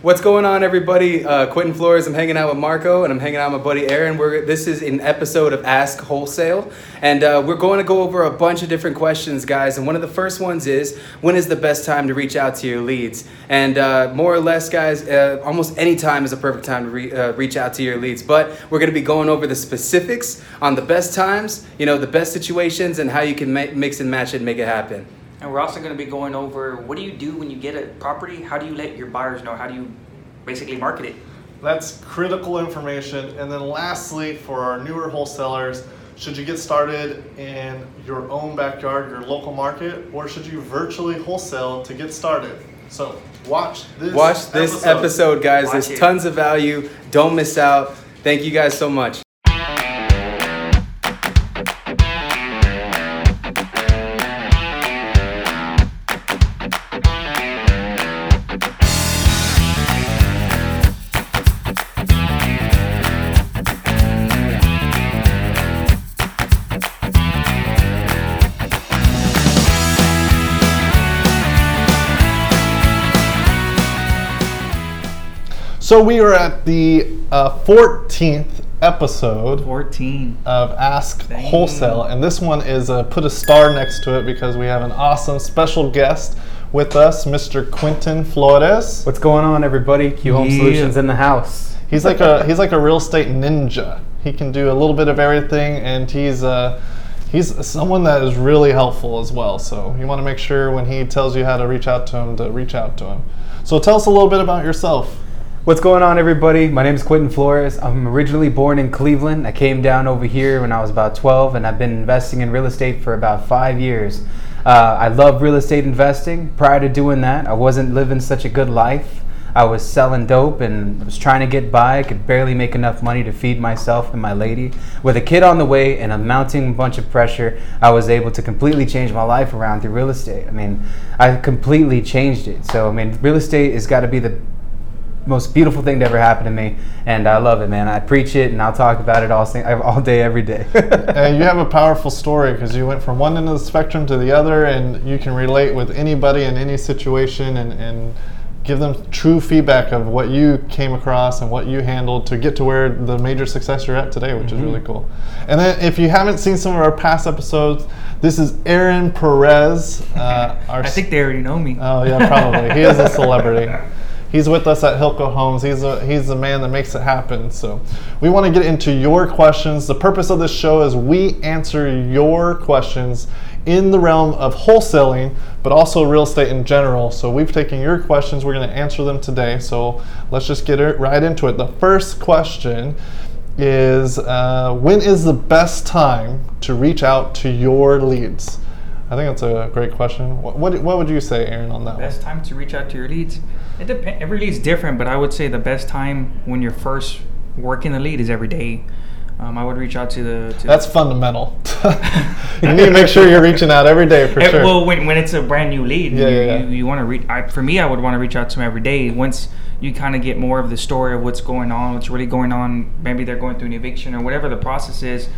What's going on, everybody? Uh, Quentin Flores. I'm hanging out with Marco, and I'm hanging out with my buddy Aaron. We're this is an episode of Ask Wholesale, and uh, we're going to go over a bunch of different questions, guys. And one of the first ones is, when is the best time to reach out to your leads? And uh, more or less, guys, uh, almost any time is a perfect time to re- uh, reach out to your leads. But we're going to be going over the specifics on the best times, you know, the best situations, and how you can ma- mix and match it and make it happen. And we're also going to be going over what do you do when you get a property? How do you let your buyers know? How do you basically market it? That's critical information. And then lastly, for our newer wholesalers, should you get started in your own backyard, your local market, or should you virtually wholesale to get started? So watch this. Watch this episode, guys. Watch There's it. tons of value. Don't miss out. Thank you guys so much. So we are at the uh, 14th episode 14. of Ask Dang. Wholesale, and this one is uh, put a star next to it because we have an awesome special guest with us, Mr. Quentin Flores. What's going on, everybody? Q Home Yeah. Solutions in the house. He's like a he's like a real estate ninja. He can do a little bit of everything, and he's uh, he's someone that is really helpful as well. So you want to make sure when he tells you how to reach out to him to reach out to him. So tell us a little bit about yourself. What's going on, everybody? My name is Quentin Flores. I'm originally born in Cleveland. I came down over here when I was about 12, and I've been investing in real estate for about five years. Uh, I love real estate investing. Prior to doing that, I wasn't living such a good life. I was selling dope and was trying to get by. I could barely make enough money to feed myself and my lady. With a kid on the way and a mounting bunch of pressure, I was able to completely change my life around through real estate. I mean, I completely changed it. So, I mean, real estate has got to be the most beautiful thing to ever happen to me, and I love it, man. I preach it, and I'll talk about it all all day, every day. And you have a powerful story because you went from one end of the spectrum to the other, and you can relate with anybody in any situation and, and give them true feedback of what you came across and what you handled to get to where the major success you're at today, which is really cool. And then, if you haven't seen some of our past episodes, this is Aaron Perez. Uh, our I think they already know me. Oh yeah, probably. he is a celebrity. He's with us at Hilco Homes. He's a, he's the man that makes it happen. So we want to get into your questions. The purpose of this show is we answer your questions in the realm of wholesaling, but also real estate in general. So we've taken your questions. We're going to answer them today. So let's just get right into it. The first question is uh, when is the best time to reach out to your leads? I think that's a great question. What, what, what would you say, Aaron, on that one? Best time to reach out to your leads? It depends. Every lead's different, but I would say the best time when you're first working the lead is every day. Um, I would reach out to the. To That's fundamental. you need to make sure you're reaching out every day for Eh, sure. Well, when, when it's a brand new lead, Yeah, you, yeah. you, you want to reach. For me, I would want to reach out to them every day. Once you kind of get more of the story of what's going on, what's really going on. Maybe they're going through an eviction or whatever the process is,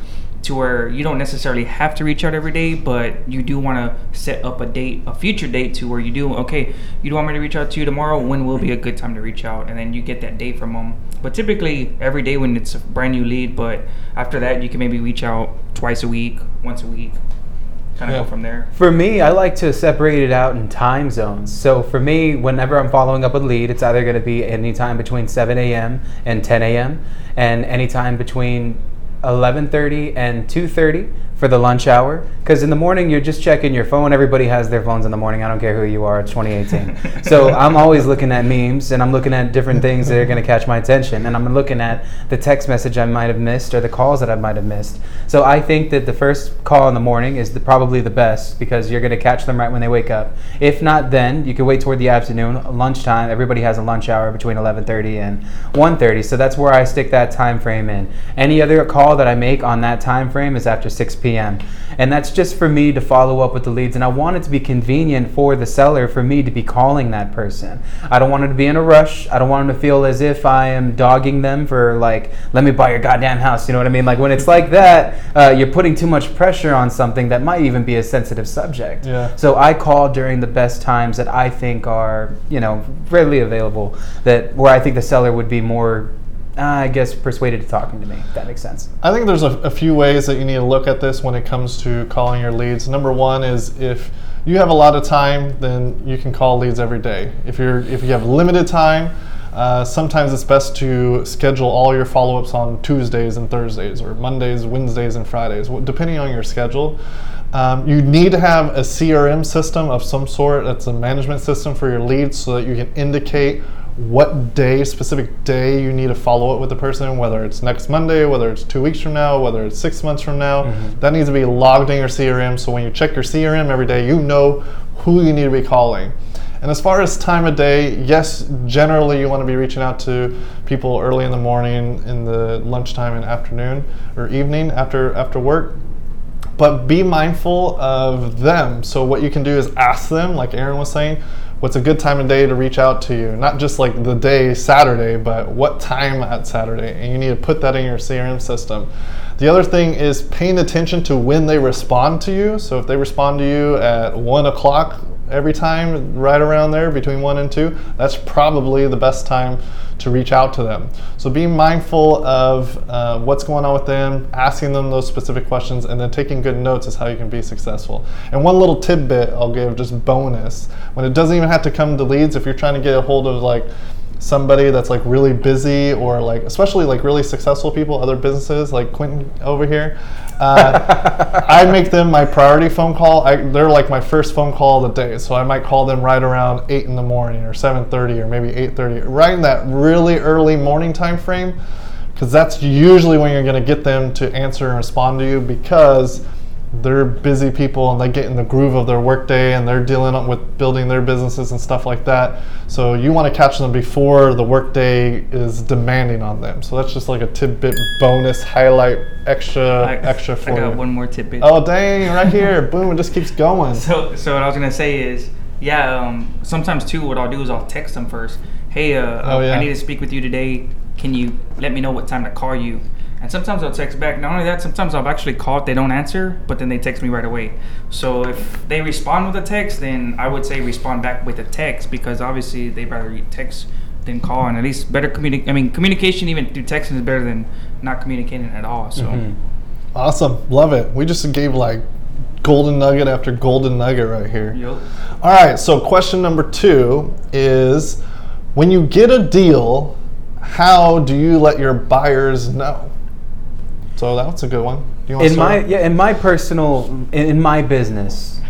to where you don't necessarily have to reach out every day, but you do want to set up a date, a future date, to where you do. Okay, you do want me to reach out to you tomorrow. When will be a good time to reach out? And then you get that date from them. But typically every day when it's a brand new lead. But after that, you can maybe reach out twice a week, once a week, kind of Yeah. go from there. For me, I like to separate it out in time zones. So for me, whenever I'm following up a lead, it's either going to be anytime between 7 a.m. and 10 a.m. and anytime between 11:30 and 2:30 for the lunch hour. Because in the morning, you're just checking your phone. Everybody has their phones in the morning. I don't care who you are. It's 2018. so I'm always looking at memes and I'm looking at different things that are going to catch my attention. And I'm looking at the text message I might have missed or the calls that I might have missed. So I think that the first call in the morning is the, probably the best because you're going to catch them right when they wake up. If not, then you can wait toward the afternoon, lunchtime. Everybody has a lunch hour between 11:30 and 1:30. So that's where I stick that time frame in. Any other call that I make on that time frame is after 6 p.m. p.m. And that's just for me to follow up with the leads. And I want it to be convenient for the seller for me to be calling that person. I don't want them to be in a rush. I don't want them to feel as if I am dogging them for like, let me buy your goddamn house. You know what I mean? Like when it's like that, uh, you're putting too much pressure on something that might even be a sensitive subject. Yeah. So I call during the best times that I think are, you know, readily available. That where I think the seller would be more, uh, I guess, persuaded to talking to me. If that makes sense. I think there's a, a few ways that you need to look at this when it comes to calling your leads. Number one is if you have a lot of time, then you can call leads every day. If you're if you have limited time, uh, sometimes it's best to schedule all your follow-ups on Tuesdays and Thursdays, or Mondays, Wednesdays, and Fridays, depending on your schedule. Um, you need to have a CRM system of some sort. That's a management system for your leads, so that you can indicate what day, specific day, you need to follow up with the person, whether it's next Monday, whether it's two weeks from now, whether it's six months from now. Mm-hmm. That needs to be logged in your CRM. So when you check your CRM every day, you know who you need to be calling. And as far as time of day, yes, generally you want to be reaching out to people early in the morning, in the lunchtime and afternoon or evening after after work but be mindful of them. So what you can do is ask them, like Aaron was saying, what's a good time of day to reach out to you? Not just like the day Saturday, but what time at Saturday, and you need to put that in your CRM system. The other thing is paying attention to when they respond to you. So if they respond to you at one o'clock every time, right around there between one and two, that's probably the best time to reach out to them. So being mindful of uh, what's going on with them, asking them those specific questions, and then taking good notes is how you can be successful. And one little tidbit I'll give, just bonus, when it doesn't even have to come to leads, if you're trying to get a hold of like somebody that's like really busy or like especially like really successful people other businesses like quentin over here uh, i make them my priority phone call. I, they're like my first phone call of the day. So i might call them right around 8 in the morning or 7.30 or maybe 8.30 right in that really early morning time frame because that's usually when you're going to get them to answer and respond to you because they're busy people and they get in the groove of their workday and they're dealing with building their businesses and stuff like that. So you want to catch them before the workday is demanding on them. So that's just like a tidbit bonus highlight extra I, extra for I got you. one more tidbit. Oh dang! Right here, boom! It just keeps going. So, so what I was gonna say is, yeah. Um, sometimes too, what I'll do is I'll text them first. Hey, uh, Oh, yeah. I need to speak with you today. Can you let me know what time to call you? And sometimes I'll text back. Not only that, sometimes I'll actually call if they don't answer, but then they text me right away. So if they respond with a text, then I would say respond back with a text because obviously they rather text than call, and at least better communicate. I mean, communication even through texting is better than not communicating at all. So. Mhm. Awesome, love it. We just gave like golden nugget after golden nugget right here. Yup. All right, so question number two is when you get a deal, how do you let your buyers know? So that's a good one. Do you want to in my yeah in my personal in, in my business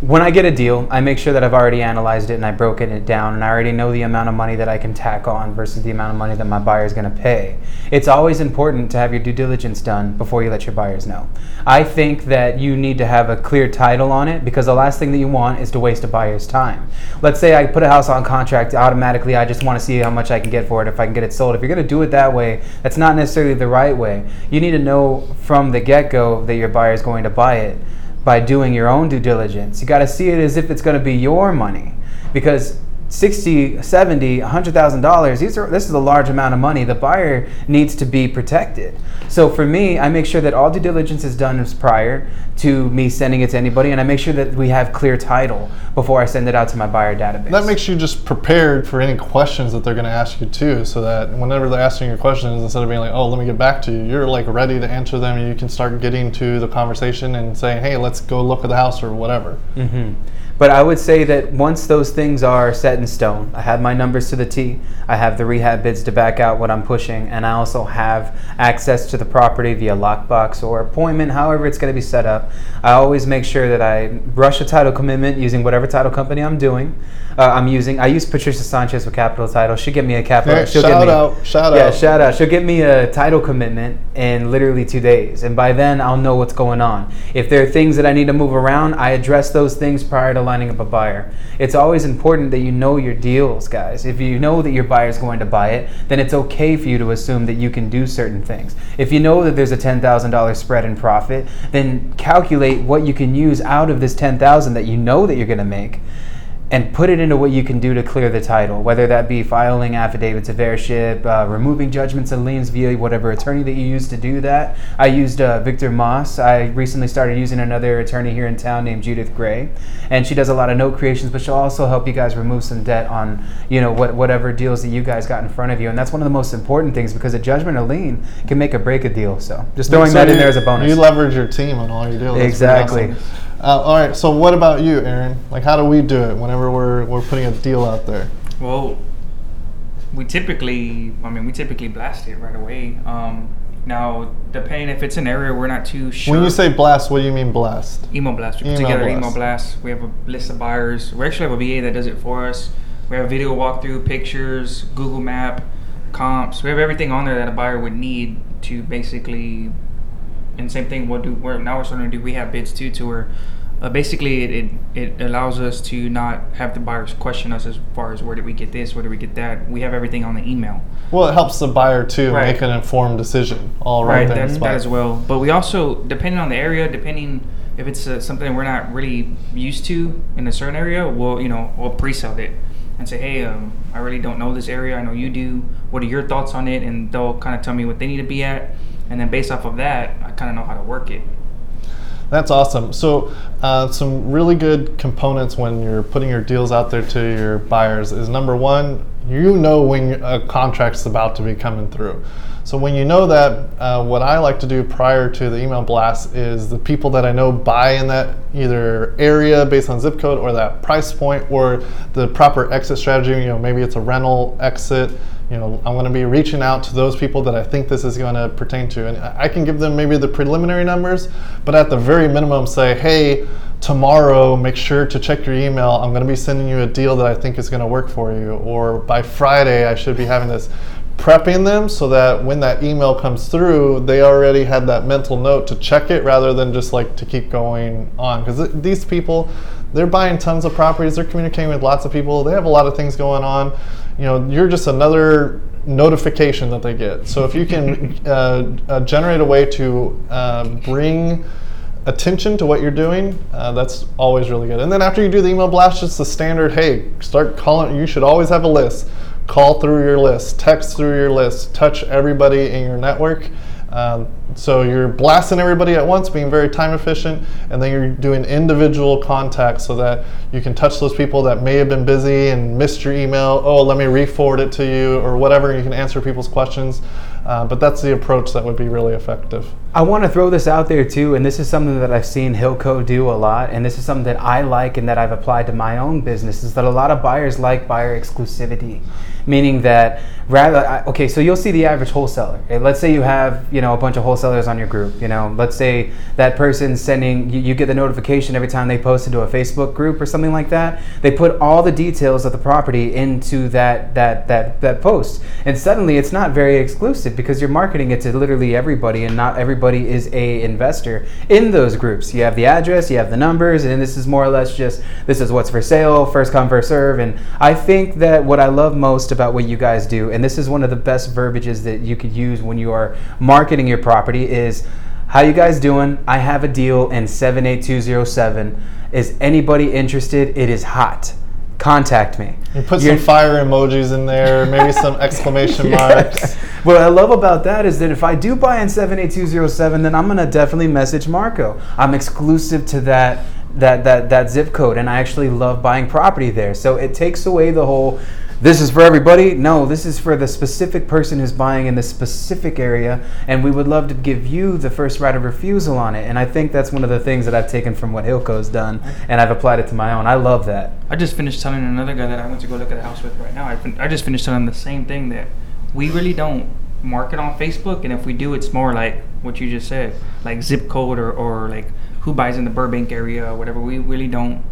when i get a deal i make sure that i've already analyzed it and i've broken it down and i already know the amount of money that i can tack on versus the amount of money that my buyer is going to pay. It's always important to have your due diligence done before you let your buyers know. I think that you need to have a clear title on it because the last thing that you want is to waste a buyer's time. Let's say i put a house on contract automatically i just want to see how much i can get for it if i can get it sold. If you're going to do it that way that's not necessarily the right way. You need to know from the get-go that your buyer is going to buy it by doing your own due diligence. You got to see it as if it's going to be your money because 60, 70, 100,000 dollars, these are this is a large amount of money. The buyer needs to be protected. So for me, I make sure that all due diligence is done as prior to me sending it to anybody and I make sure that we have clear title before I send it out to my buyer database. that makes you just prepared for any questions that they're going to ask you too, so that whenever they're asking your questions, instead of being like, "Oh, let me get back to you," you're like ready to answer them, and you can start getting to the conversation and saying, "Hey, let's go look at the house" or whatever. hmm But I would say that once those things are set in stone, I have my numbers to the T, I have the rehab bids to back out what I'm pushing, and I also have access to the property via lockbox or appointment, however it's going to be set up. I always make sure that I rush a title commitment using whatever title company I'm doing. Uh, I'm using. I use Patricia Sanchez with Capital Title. She get me a capital. Hey, she'll shout me, out, shout yeah, out. shout out. She'll get me a title commitment in literally two days, and by then I'll know what's going on. If there are things that I need to move around, I address those things prior to lining up a buyer. It's always important that you know your deals, guys. If you know that your buyer is going to buy it, then it's okay for you to assume that you can do certain things. If you know that there's a $10,000 spread in profit, then calculate what you can use out of this 10,000 that you know that you're going to make and put it into what you can do to clear the title, whether that be filing affidavits of heirship, uh, removing judgments and liens via whatever attorney that you use to do that. I used uh, Victor Moss. I recently started using another attorney here in town named Judith Gray, and she does a lot of note creations, but she'll also help you guys remove some debt on you know what whatever deals that you guys got in front of you, and that's one of the most important things because a judgment or lien can make or break a deal. So just throwing So that in there as a bonus. You leverage your team on all your deals. Exactly. awesome. Uh, all right. So what about you, Aaron? Like, how do we do it whenever we're we're putting a deal out there? Well, we typically, I mean, we typically blast it right away. Um, now, depending if it's an area we're not too sure. When you say blast, what do you mean blast? email blast, we put Email together blast. email blast. We have a list of buyers. We actually have a VA that does it for us. We have video walkthrough, pictures, Google Map, comps. We have everything on there that a buyer would need to basically. And same thing. We'll do. We're now we're starting to do We have bids too, to where uh, basically it, it it allows us to not have the buyers question us as far as where did we get this, where did we get that. We have everything on the email. Well, it helps the buyer too Right. make an informed decision. All right, in that, that as well. But we also, depending on the area, depending if it's uh, something we're not really used to in a certain area, we'll you know we'll pre-sell it and say, hey, um, I really don't know this area. I know you do. What are your thoughts on it? And they'll kind of tell me what they need to be at, and then based off of that, I kind of know how to work it. That's awesome. So, uh, some really good components when you're putting your deals out there to your buyers is number one, you know when a contract's about to be coming through. So, when you know that, uh, what I like to do prior to the email blast is the people that I know buy in that either area based on zip code or that price point or the proper exit strategy. You know, maybe it's a rental exit you know, I'm going to be reaching out to those people that I think this is going to pertain to. And I can give them maybe the preliminary numbers, but at the very minimum, say, hey, tomorrow, make sure to check your email. I'm going to be sending you a deal that I think is going to work for you. Or by Friday, I should be having this. Prepping them so that when that email comes through, they already had that mental note to check it rather than just like to keep going on. Because these people, they're buying tons of properties, they're communicating with lots of people, they have a lot of things going on you know, you're just another notification that they get. So if you can uh, uh, generate a way to uh, bring attention to what you're doing, uh, that's always really good. And then after you do the email blast, just the standard, hey, start calling. You should always have a list. Call through your list, text through your list, touch everybody in your network. Um, so you're blasting everybody at once, being very time efficient, and then you're doing individual contacts so that you can touch those people that may have been busy and missed your email. Oh, let me re-forward it to you, or whatever. You can answer people's questions. Uh, but that's the approach that would be really effective. I want to throw this out there too, and this is something that I've seen Hilco do a lot, and this is something that I like and that I've applied to my own business. Is that a lot of buyers like buyer exclusivity, meaning that rather, okay, so you'll see the average wholesaler. Let's say you have you know a bunch of wholesalers on your group. You know, let's say that person's sending you, you get the notification every time they post into a Facebook group or something like that. They put all the details of the property into that that that that post, and suddenly it's not very exclusive because you're marketing it to literally everybody, and not everybody is a investor in those groups. You have the address, you have the numbers, and this is more or less just this is what's for sale, first come first serve. And I think that what I love most about what you guys do, and this is one of the best verbiages that you could use when you are marketing your property, is how you guys doing? I have a deal in 78207. Is anybody interested? It is hot. Contact me. You put You're- some fire emojis in there, maybe some exclamation marks. What I love about that is that if I do buy in 78207, then I'm gonna definitely message Marco. I'm exclusive to that that that that zip code, and I actually love buying property there. So it takes away the whole. This is for everybody. No, this is for the specific person who's buying in this specific area, and we would love to give you the first right of refusal on it. And I think that's one of the things that I've taken from what Hilco's done, and I've applied it to my own. I love that. I just finished telling another guy that I went to go look at a house with right now. I, fin- I just finished telling him the same thing that we really don't market on Facebook, and if we do, it's more like what you just said, like zip code or, or like who buys in the Burbank area or whatever. We really don't.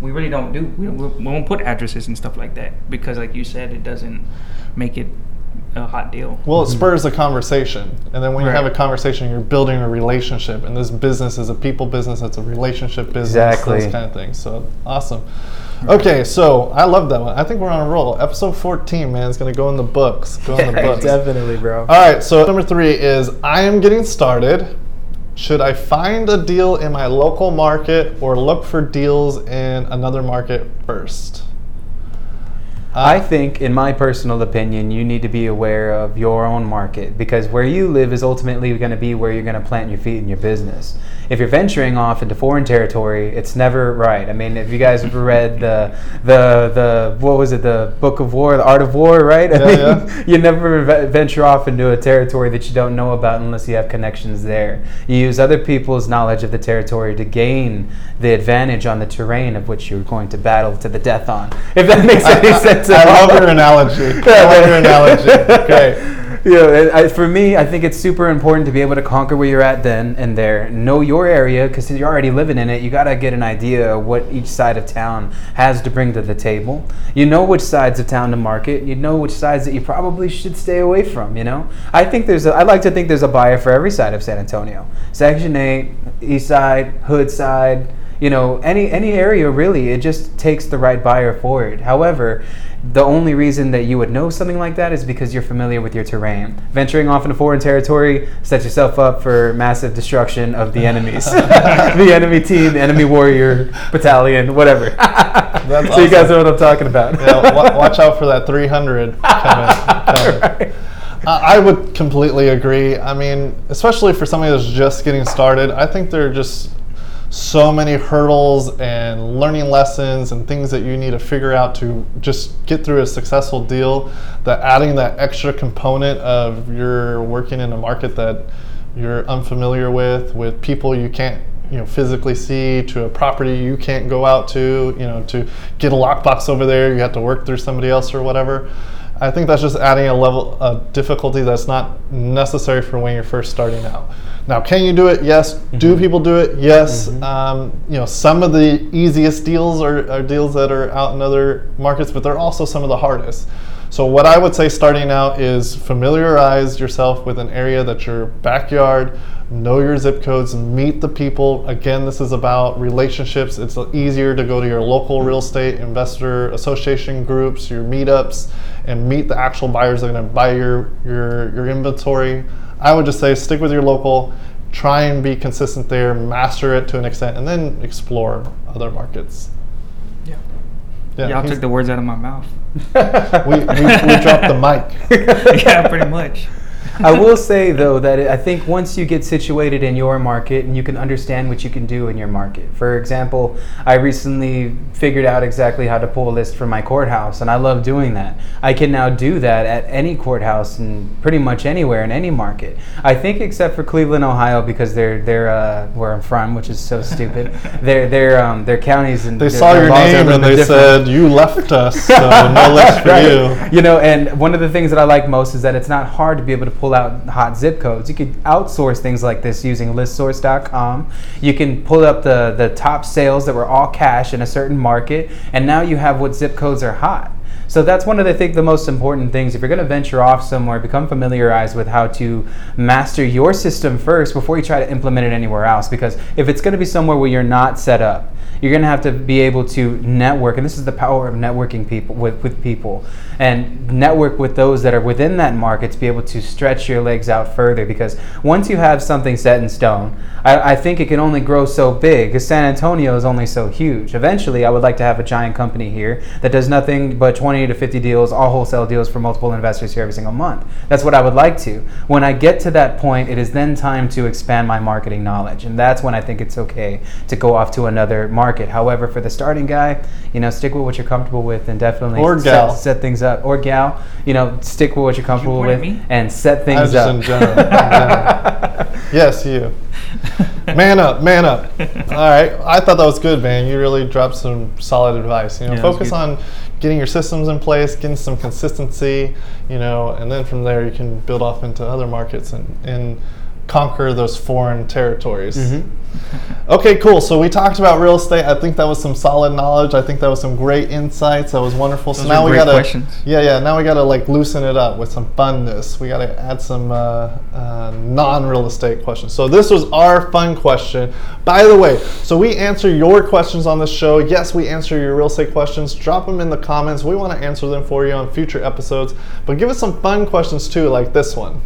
We really don't do. We, don't, we won't put addresses and stuff like that because, like you said, it doesn't make it a hot deal. Well, it mm-hmm. spurs a conversation, and then when you have a conversation, you're building a relationship. And this business is a people business; it's a relationship business. Exactly. Those kind of things. So awesome. Okay, so I love that one. I think we're on a roll. Episode 14, man, is going to go in the books. Go in the books. Definitely, bro. All right, so number three is I am getting started. Should I find a deal in my local market or look for deals in another market first? I uh, think, in my personal opinion, you need to be aware of your own market because where you live is ultimately going to be where you're going to plant your feet in your business. If you're venturing off into foreign territory, it's never right. I mean, if you guys have read the the the what was it, the Book of War, the Art of War, right? I Yeah, mean, yeah. you never venture off into a territory that you don't know about unless you have connections there. You use other people's knowledge of the territory to gain the advantage on the terrain of which you're going to battle to the death on. If that makes any sense at I love your analogy. I love your analogy. Great. Yeah, and I, for me, I think it's super important to be able to conquer where you're at then and there. Know your area because you're already living in it. You got to get an idea of what each side of town has to bring to the table. You know which sides of town to market. You know which sides that you probably should stay away from. You know, I think there's. A, I like to think there's a buyer for every side of San Antonio. Section Eight, East Side, Hood Side. You know, any any area really. It just takes the right buyer for it. However, the only reason that you would know something like that is because you're familiar with your terrain. Venturing off into foreign territory sets yourself up for massive destruction of the enemies, the enemy team, the enemy warrior battalion, whatever. so you guys know what I'm talking about. Yeah, wa- watch out for that 300 coming. coming. Right. I I would completely agree. I mean, especially for somebody that's just getting started, I think they're just so many hurdles and learning lessons and things that you need to figure out to just get through a successful deal. That adding that extra component of you're working in a market that you're unfamiliar with, with people you can't you know physically see to a property you can't go out to you know to get a lockbox over there you have to work through somebody else or whatever I think that's just adding a level of difficulty that's not necessary for when you're first starting out. Now, can you do it? Yes. Do people do it? Yes. Um, you know, some of the easiest deals are, are deals that are out in other markets, but they're also some of the hardest. So, what I would say starting out is familiarize yourself with an area that's your backyard, know your zip codes, meet the people. Again, this is about relationships. It's easier to go to your local real estate investor association groups, your meetups, and meet the actual buyers that are going to buy your, your, your inventory. I would just say stick with your local, try and be consistent there, master it to an extent, and then explore other markets. Yeah. Yeah, Y'all he's- took the words out of my mouth. we, we, we dropped the mic. yeah, pretty much. I will say though that I think once you get situated in your market and you can understand what you can do in your market. For example, I recently figured out exactly how to pull a list from my courthouse, and I love doing that. I can now do that at any courthouse and pretty much anywhere in any market. I think except for Cleveland, Ohio, because they're they're uh, where I'm from, which is so stupid. Their their um, their counties and They their- saw their your laws name and they different. said, You left us, so no list for Right. you. You know, and one of the things that I like most is that it's not hard to be able to pull out hot zip codes. You could outsource things like this using listsource.com. You can pull up the, the top sales that were all cash in a certain market, and now you have what zip codes are hot. So that's one of the think the most important things. If you're going to venture off somewhere, become familiarized with how to master your system first before you try to implement it anywhere else. Because if it's going to be somewhere where you're not set up, you're going to have to be able to network, and this is the power of networking people with, with people, and network with those that are within that market to be able to stretch your legs out further. Because once you have something set in stone, I, I think it can only grow so big. Because San Antonio is only so huge. Eventually, I would like to have a giant company here that does nothing but 20 to 50 deals, all wholesale deals for multiple investors here every single month. That's what I would like to. When I get to that point, it is then time to expand my marketing knowledge, and that's when I think it's okay to go off to another market. However, for the starting guy, you know, stick with what you're comfortable with, and definitely set, set things up. Or gal, you know, stick with what you're comfortable point at with, me? and set things just up. in general. in general. yes, you. Man up, man up. All right, I thought that was good, man. You really dropped some solid advice. You know, Yeah, focus on getting your systems in place, getting some consistency. You know, and then from there you can build off into other markets and and conquer those foreign territories. Mm-hmm. Okay, cool. So we talked about real estate. I think that was some solid knowledge. I think that was some great insights. That was wonderful. so now we gotta, questions. yeah, yeah. Now we gotta like loosen it up with some funness. We gotta add some uh, uh, non-real estate questions. So this was our fun question. By the way, so we answer your questions on the show. Yes, we answer your real estate questions. Drop them in the comments. We want to answer them for you on future episodes. But give us some fun questions too, like this one.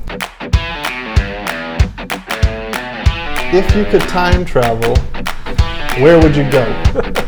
If you could time travel, where would you go?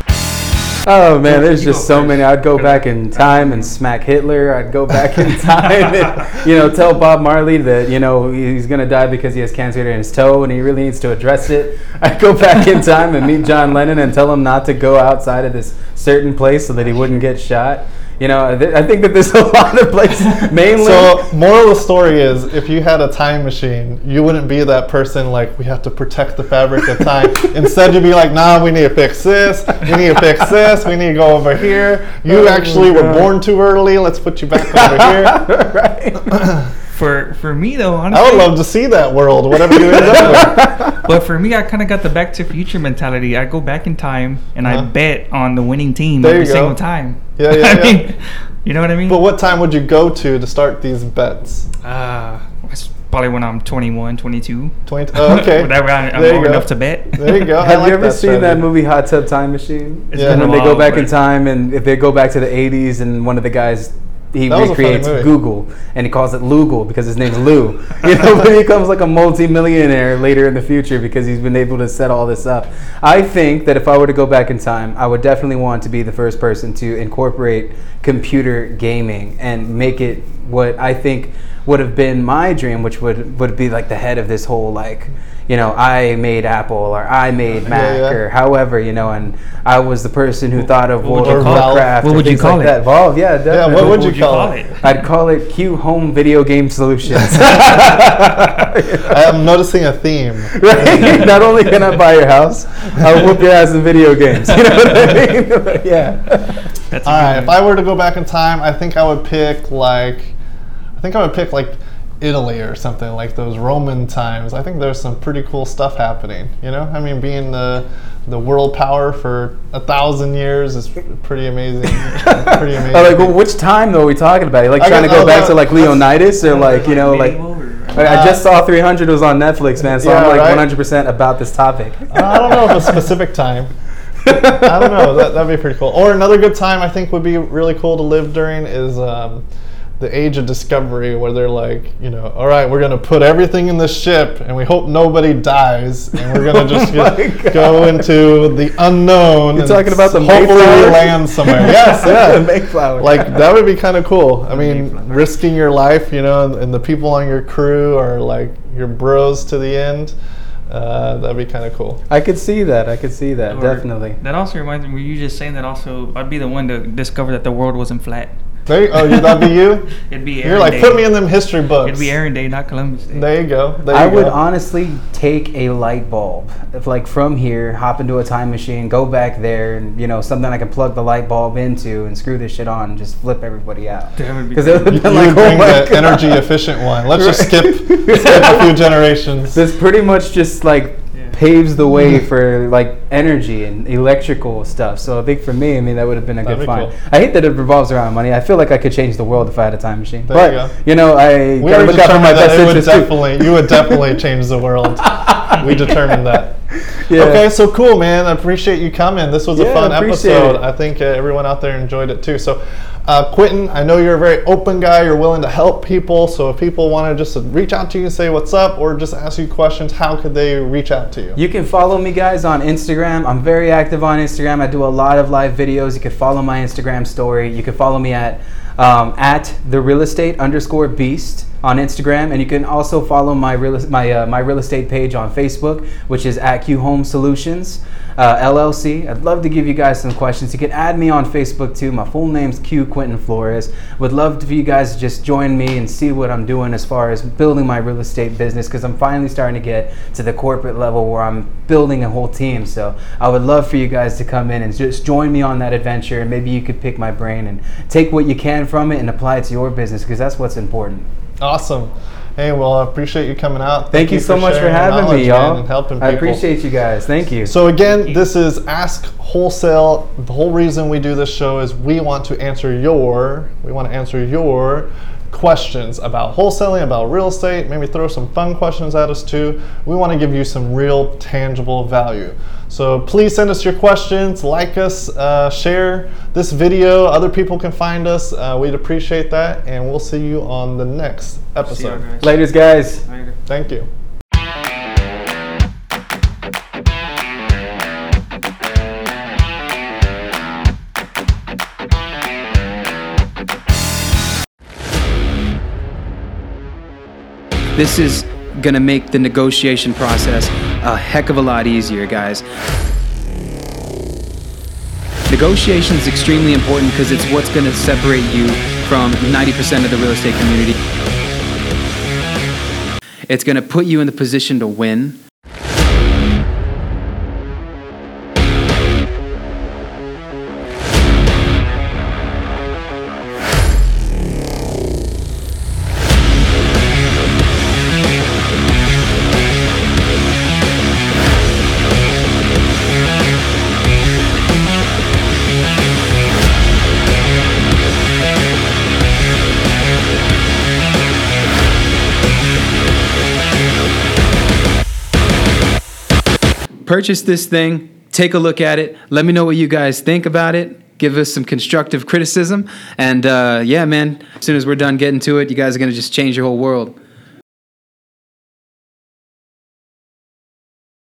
Oh man, there's just so many. I'd go back in time and smack Hitler. I'd go back in time and you know tell Bob Marley that you know he's gonna die because he has cancer in his toe and he really needs to address it. I'd go back in time and meet John Lennon and tell him not to go outside of this certain place so that he wouldn't get shot. You know, th- I think that there's a lot of places. Mainly, So, moral of the story is, if you had a time machine, you wouldn't be that person like we have to protect the fabric of time. Instead, you'd be like, Nah, we need to fix this. We need to fix this. We need to go over here. You Oh actually were born too early. Let's put you back over here. right? For for me though, honestly, I would love to see that world. Whatever you end up with. But for me, I kind of got the Back to Future mentality. I go back in time and I Uh-huh. bet on the winning team There every single time. Yeah, yeah, I yeah. mean, you know what I mean? But what time would you go to to start these bets? Uh, it's probably when I'm 21, 22. Twenty. Oh, okay. Whatever, I- I'm There you old go. enough to bet. There you go. I Have like you ever that seen that movie Hot Tub Time Machine? It's Yeah. And been when a they go back in time and if they go back to the 80s and one of the guys he That was a funny recreates. Google and he calls it Lougle because his name's Lou. You know, but he becomes like a multi-millionaire later in the future because he's been able to set all this up. I think that if I were to go back in time, I would definitely want to be the first person to incorporate computer gaming and make it what I think would have been my dream, which would would be like the head of this whole like you know, I made Apple or I made Mac yeah. or however, you know, and I was the person who thought of what would World you of call? Warcraft. What would you call like it? That. Valve, yeah, definitely. what would What you would you call call it? it? I'd call it Q Home Video Game Solutions. I am noticing a theme. right? Not only can I buy your house, I'll whoop your ass in video games. You know what I mean? yeah. That's a All if. I were to go back in time, I think I would pick like, I think I would pick like Italy or something like those Roman times. I think there's some pretty cool stuff happening. You know, I mean, being the the world power for a thousand years is pretty amazing. pretty amazing. Like, well, which time though are we talking about? Are you like I trying to go oh, back that- to like Leonidas or like you know like. Medieval or- I I just saw 300 was on Netflix, man. So Yeah, I'm like right? 100% about this topic. I don't know if a specific time. I don't know. That, that'd be pretty cool. Or another good time I think would be really cool to live during is um, the age of discovery, where they're like, you know, all right, we're gonna put everything in the ship, and we hope nobody dies, and we're gonna just Oh get- go into the unknown. You're and talking about the hopefully we Mayflower? land somewhere. Yes, The yeah. Mayflower. Like that would be kind of cool. I mean, Mayflower. risking your life, you know, and, and the people on your crew are like your bros to the end. Uh, that'd be kind of cool. I could see that. I could see that. Or- Definitely. That also reminds me. Were you just saying that? Also, I'd be the one to discover that the world wasn't flat. There you, oh, you- that'd be you. It'd be Aaron You're like, Day. put me in them history books. It'd be Aaron Day, not Columbus Day. There you go. There I you would go. honestly take a light bulb, if like from here, hop into a time machine, go back there, and you know something I can plug the light bulb into and screw this shit on, and just flip everybody out. That would Because it would great. have You been like, would oh bring oh the God. energy efficient one. Let's just skip, skip a few generations. This pretty much just like Yeah. Paves the way for like energy and electrical stuff. So I think for me, I mean that would have been a That'd good be find. cool. I hate that it revolves around money. I feel like I could change the world if I had a time machine. There but you go. you know, I we gotta look out for my that best it would too. definitely, you would definitely change the world. we determined that. Yeah. Okay, so cool, man. I appreciate you coming. This was a fun episode. it. I think uh, everyone out there enjoyed it too. So, uh, Quentin, I know you're a very open guy. You're willing to help people. So, if people want to just reach out to you and say what's up, or just ask you questions, how could they reach out to you? You can follow me guys on Instagram. I'm very active on Instagram. I do a lot of live videos. You can follow my Instagram story. You can follow me at um, at the real estate underscore beast on Instagram, and you can also follow my real my uh, my real estate page on Facebook, which is at Q Home Solutions uh, LLC. I'd love to give you guys some questions. You can add me on Facebook too. My full name's Q Quentin Flores. Would love for you guys to just join me and see what I'm doing as far as building my real estate business because I'm finally starting to get to the corporate level where I'm building a whole team. So I would love for you guys to come in and just join me on that adventure. And maybe you could pick my brain and take what you can from it and apply it to your business because that's what's important. Awesome. Hey, well, I appreciate you coming out. Thank, you so much for having me, y'all. and helping I appreciate you guys. Thank you. So again, this is Ask Wholesale. The whole reason we do this show is we want to answer your we want to answer your questions about wholesaling, about real estate, maybe throw some fun questions at us too. We want to give you some real tangible value. So please send us your questions, like us, uh, share this video. Other people can find us. Uh, we'd appreciate that, and we'll see you on the next See y'all episode. guys. Laters, guys. Later. Thank you. This is going to make the negotiation process a heck of a lot easier, guys. Negotiation is extremely important because it's what's going to separate you from 90% of the real estate community. It's going to put you in the position to win. Purchase this thing, take a look at it, let me know what you guys think about it. Give us some constructive criticism. And uh, yeah, man, as soon as we're done getting to it, you guys are going to just change your whole world.